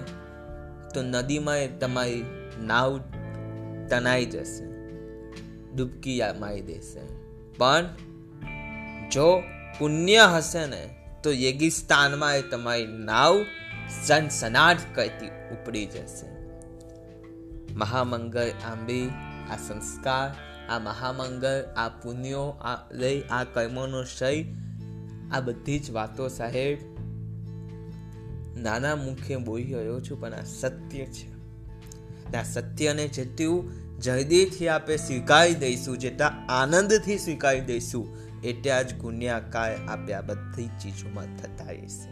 તો નદીમાં તમારી નાવ તણાઈ જશે, ડૂબકી મારી દેશે. પણ જો પુણ્ય હશે ને, તો યેગિસ્તાનમાં એ તમારી નાવ સનસનાટ કરતી ઉપડી જશે. મહામંગળ આંબી, આ સંસ્કાર, આ મહામંગળ આ પુણ્યો, આ લઈ આ કર્મોનો શય આ બધી જ વાતો સાહેબ, નાના મુખે બોલી રહ્યો છું, પણ આ સત્ય છે. આ સત્યને જેટલું જલ્દીથી આપણે સ્વીકારી દઈશું, જેટલા આનંદથી સ્વીકારી દઈશું, એટલા જ ગુણ્યાકાર આપણે આ બધી ચીજોમાં થતા રહેશે.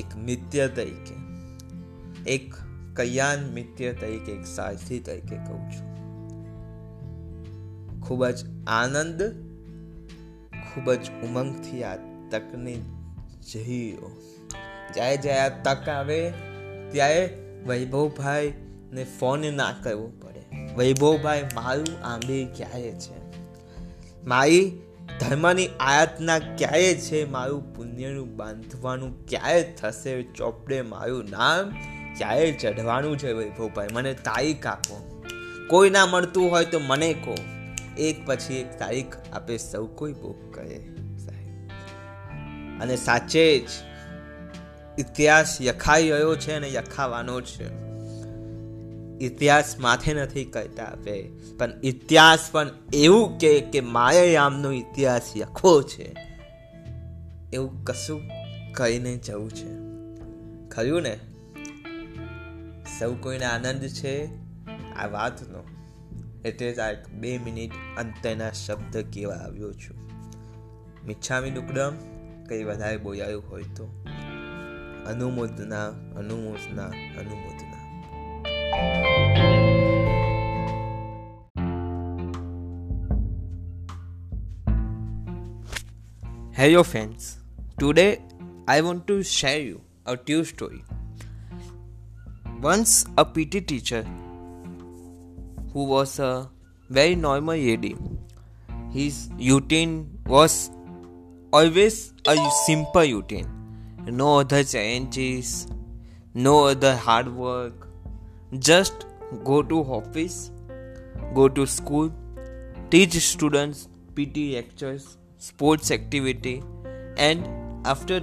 એક મિત્ર તરીકે, એક કલ્યાણ મિત્ર તરીકે, એક સારથી તરીકે કહું છું. ખૂબ જ આનંદ, ખૂબ જ ઉમંગથી આ તકને જહીઓ જ્યારે જ્યારે આ તક આવે ત્યારે વૈભવભાઈ ને ફોન ના કરવો પડે. વૈભવભાઈ, મારું આંબે ક્યારે છે? મારી ધર્મની આયાતના ક્યારે છે? મારું પુણ્યનું બાંધવાનું ક્યારે થશે? ચોપડે મારું નામ ક્યારે ચઢવાનું છે વૈભવભાઈ? મને તારીખ આપો. કોઈ ના મળતું હોય તો મને કહો. એક પછી એક તારીખ આપે સૌ કોઈ બુક કરે. અને સાચે જ ઇતિહાસ યખાઈ રહ્યો છે અને યખાવાનો છે. ઇતિહાસ માથે નથી કહેતા આપે. પણ ઇતિહાસ પણ એવું કે કે માયાયામનો ઇતિહાસ યખો છે. એવું કશું કહીને જવું છે. ખરું ને? સૌ કોઈને આનંદ છે? આ વાતનો. એટલે જ આ બે મિનિટ અંતના શબ્દ કેવા આવ્યો છું. મિચ્છામી દુકડમ કંઈ વધારે બોલાયું હોય તો. ಅನುಮೋದನಾ ಅನುಮೋದನಾ ಅನುಮೋದನಾ Hello friends, today I want to share you a true story. Once a PT teacher who was a very normal lady, his routine was always a simple routine no other challenges, no other hard work. Just go to office, go to school, teach students PT lectures, sports activity, and after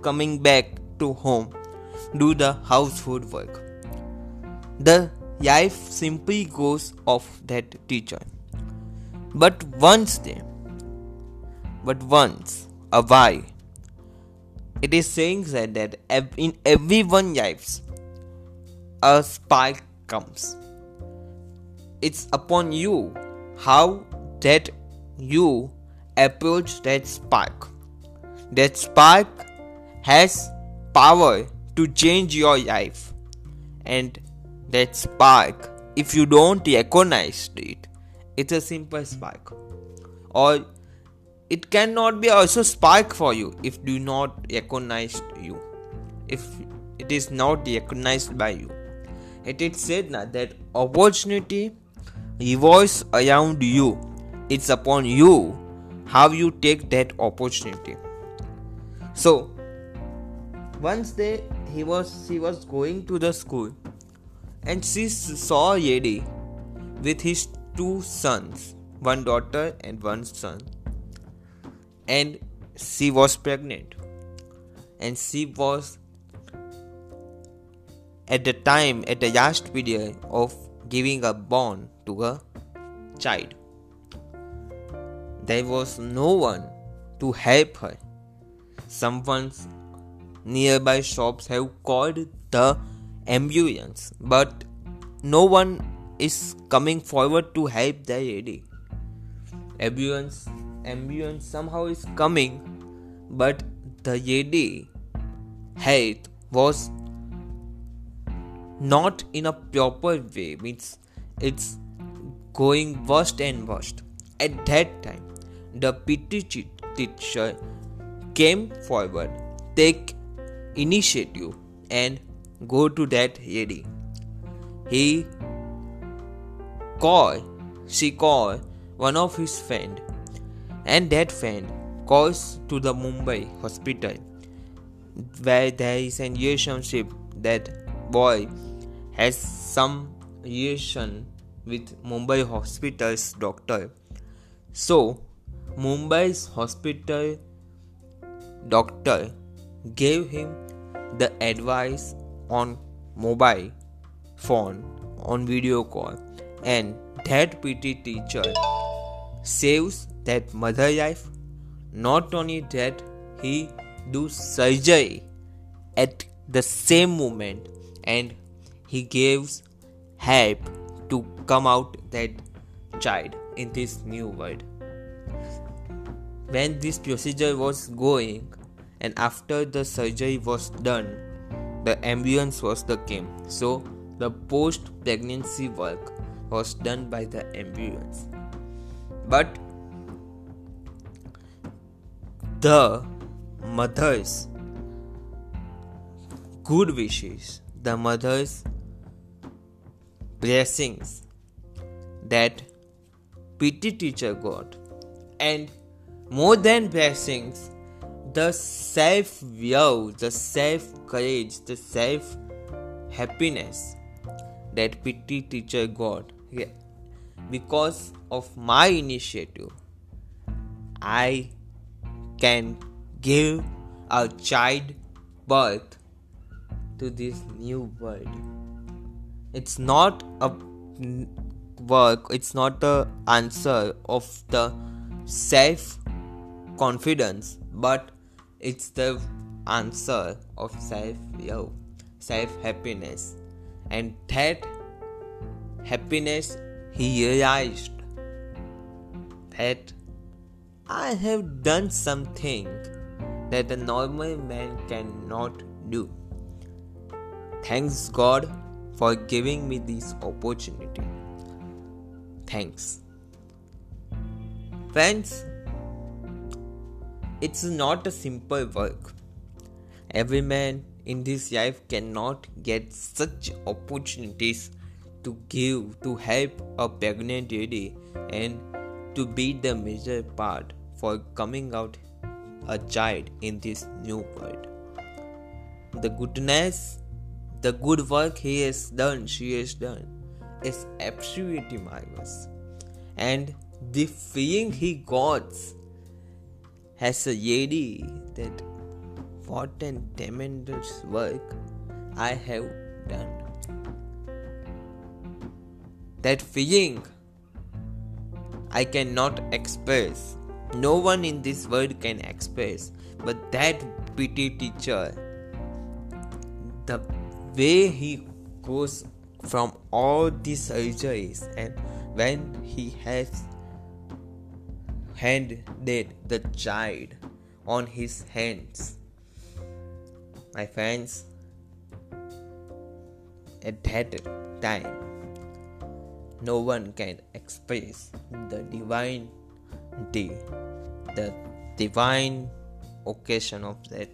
coming back to home, do the household work. The life simply goes off that teacher. But once there, but once a while. It is saying that, that in everyone's lives, a spark comes. It's upon you how that you approach that spark. That spark has power to change your life. And that spark, if you don't recognize it, it's a simple spark. Or it cannot be also spark for you if do not recognize you. If it is not recognized by you. It is said that opportunity revolves around you. It's upon you how you take that opportunity. So once they he was he was going to the school and she saw lady with his two sons one daughter and one son and she was pregnant. And she was at the time at the last period of giving a born to a child. There was no one to help her. Someone's nearby shops have called the ambulance but no one is coming forward to help the lady. Ambulance ambulance somehow is coming, but the Yedi health was not in a proper way, means it's going worst and worst. At that time, the PT teacher came forward, take initiative, and go to that lady. He called, she called one of his friend and that friend goes to the Mumbai hospital where there is an relationship that boy has some relation with Mumbai hospital's doctor. So Mumbai's hospital doctor gave him the advice on mobile phone on video call and that PT teacher saves that mother life not only that he do surgery at the same moment and he gives help to come out that child in this new world. When this procedure was going and after the surgery was done the ambulance was the came. So the post pregnancy work was done by the ambulance. But the mother's. Good wishes, the mother's blessings that PT teacher got, and more than blessings, the self love, the self courage, the self happiness that PT teacher got. Because of my initiative, I can give a child birth to this new world. It's not a work, it's not the answer of the self confidence, but it's the answer of self love, self happiness, and that happiness he realized that I have done something that a normal man cannot do. Thanks God for giving me this opportunity. Thanks. Friends, it's not a simple work. Every man in this life cannot get such opportunities to give to help a pregnant lady and to be the major part for coming out a child in this new world. The goodness, the good work he has done, she has done, is absolutely marvelous. And the feeling he got has a lady that what an tremendous work I have done. That feeling I cannot express. No one in this world can express. But that PT teacher, the way he goes from all these surgeries and when he has handed the child on his hands. My friends, at that time, no one can express the divine day, the divine occasion of that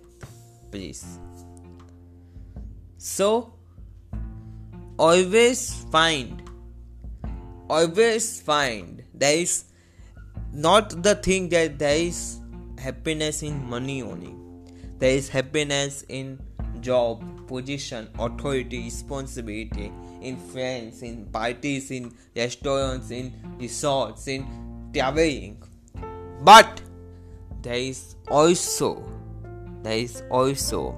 place. So, always find, always find. There is not the thing that there is happiness in money only. There is happiness in job position authority responsibility in friends in parties in restaurants in resorts in traveling but there is also there is also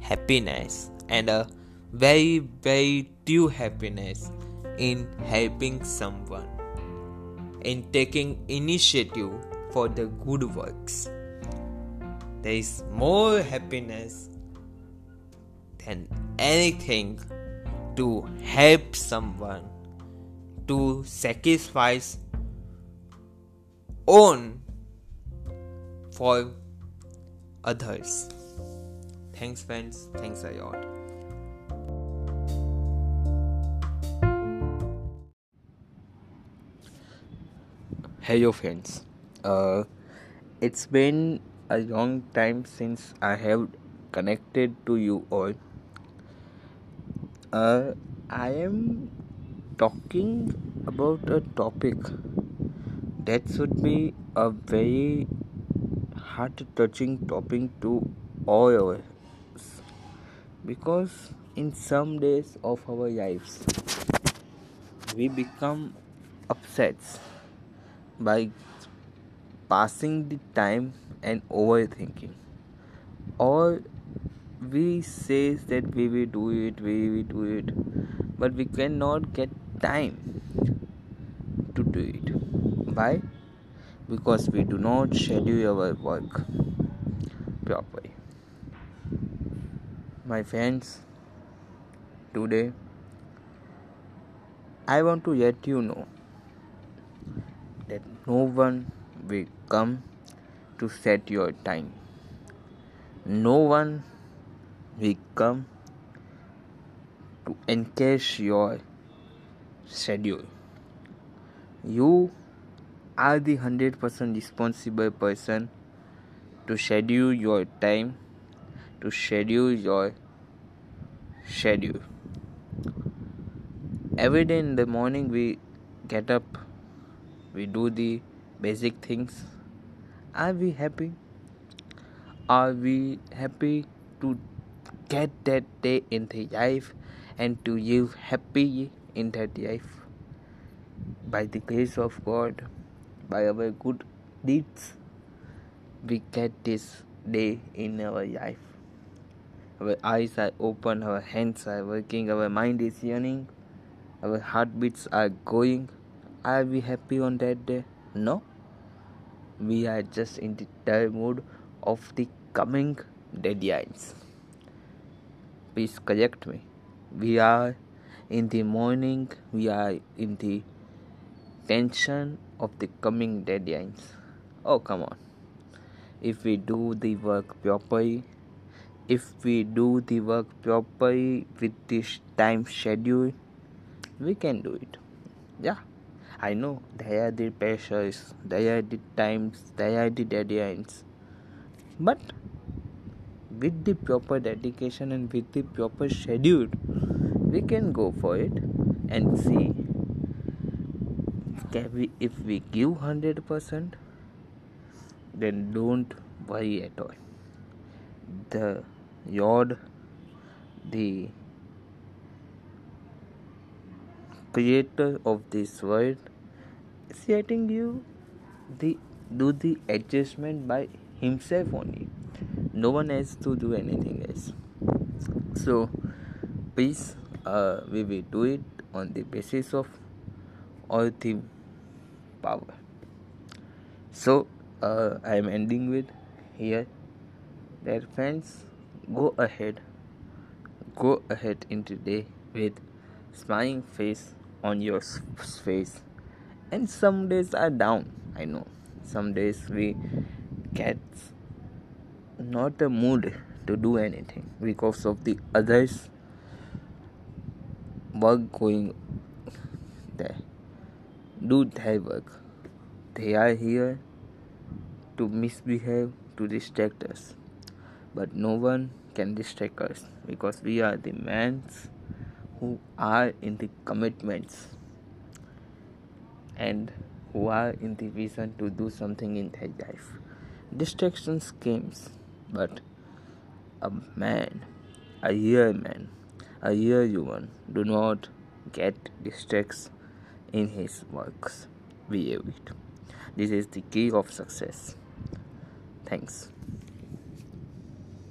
happiness and a very very true happiness in helping someone in taking initiative for the good works. There is more happiness than anything to help someone to sacrifice own for others. Thanks, friends. Thanks a lot. Hello, friends. Uh, it's been a long time since I have connected to you all. Uh, I am talking about a topic that should be a very heart touching topic to all of us because in some days of our lives we become upset by passing the time and overthinking. Or we say that we will do it we will do it but we cannot get time to do it. Why because we do not schedule our work properly my friends today i want to let you know that no one will come to set your time. No one will come to encash your schedule. You are the 100% responsible person to schedule your time, to schedule your schedule. Every day in the morning, we get up we do the basic things. Are we happy? Are we happy to get that day in the life and to live happy in that life? By the grace of god by our good deeds we get this day in our life our eyes are open our hands are working our mind is yearning our heartbeats are going are we happy on that day no we are just in the time mood of the coming deadlines. Please correct me. We are in the morning, we are in the tension of the coming deadlines. Oh, come on. If we do the work properly, if we do the work properly with this time schedule, we can do it. Yeah. I know there are the pressures, there are the times, there are the deadlines. But with the proper dedication and with the proper schedule, we can go for it and see can we if we give 100% then don't worry at all. The lord the creator of this world is letting you the do the adjustment by himself only. No one has to do anything else. So please uh, we will do it on the basis of all the power. So uh, i am ending with here that friends go ahead. Go ahead into day with smiling face on your face. And some days are down i know. Some days we get not a mood to do anything because of the others work going there do their work. They are here to misbehave to distract us. But no one can distract us because we are the men who are in the commitments and who are in the vision to do something in their life. Distractions comes, but a man, a year man, a year human do not get distracts in his works. It. This is the key of success. Thanks.